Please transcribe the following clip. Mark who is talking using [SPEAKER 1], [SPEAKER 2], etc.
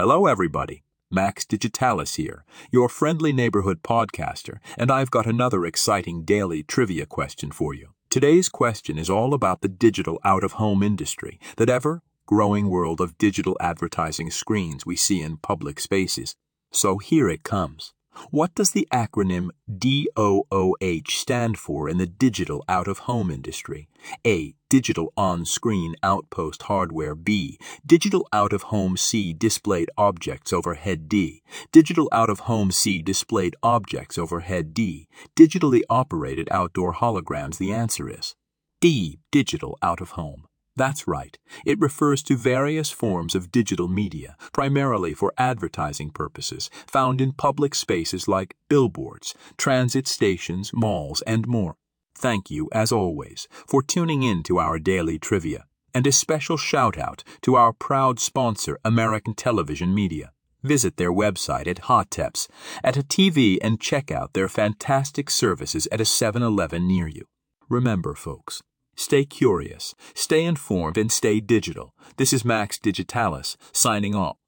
[SPEAKER 1] Hello, everybody. Max Digitalis here, your friendly neighborhood podcaster, and I've got another exciting daily trivia question for you. Today's question is all about the digital out of home industry, that ever growing world of digital advertising screens we see in public spaces. So here it comes. What does the acronym DOOH stand for in the digital out of home industry? A. Digital on screen outpost hardware. B. Digital out of home C. Displayed objects overhead D. Digital out of home C. Displayed objects overhead D. Digitally operated outdoor holograms. The answer is D. Digital out of home. That's right. It refers to various forms of digital media, primarily for advertising purposes, found in public spaces like billboards, transit stations, malls, and more. Thank you, as always, for tuning in to our daily trivia, and a special shout out to our proud sponsor, American Television Media. Visit their website at Hoteps at a TV and check out their fantastic services at a 7 Eleven near you. Remember, folks, Stay curious, stay informed, and stay digital. This is Max Digitalis, signing off.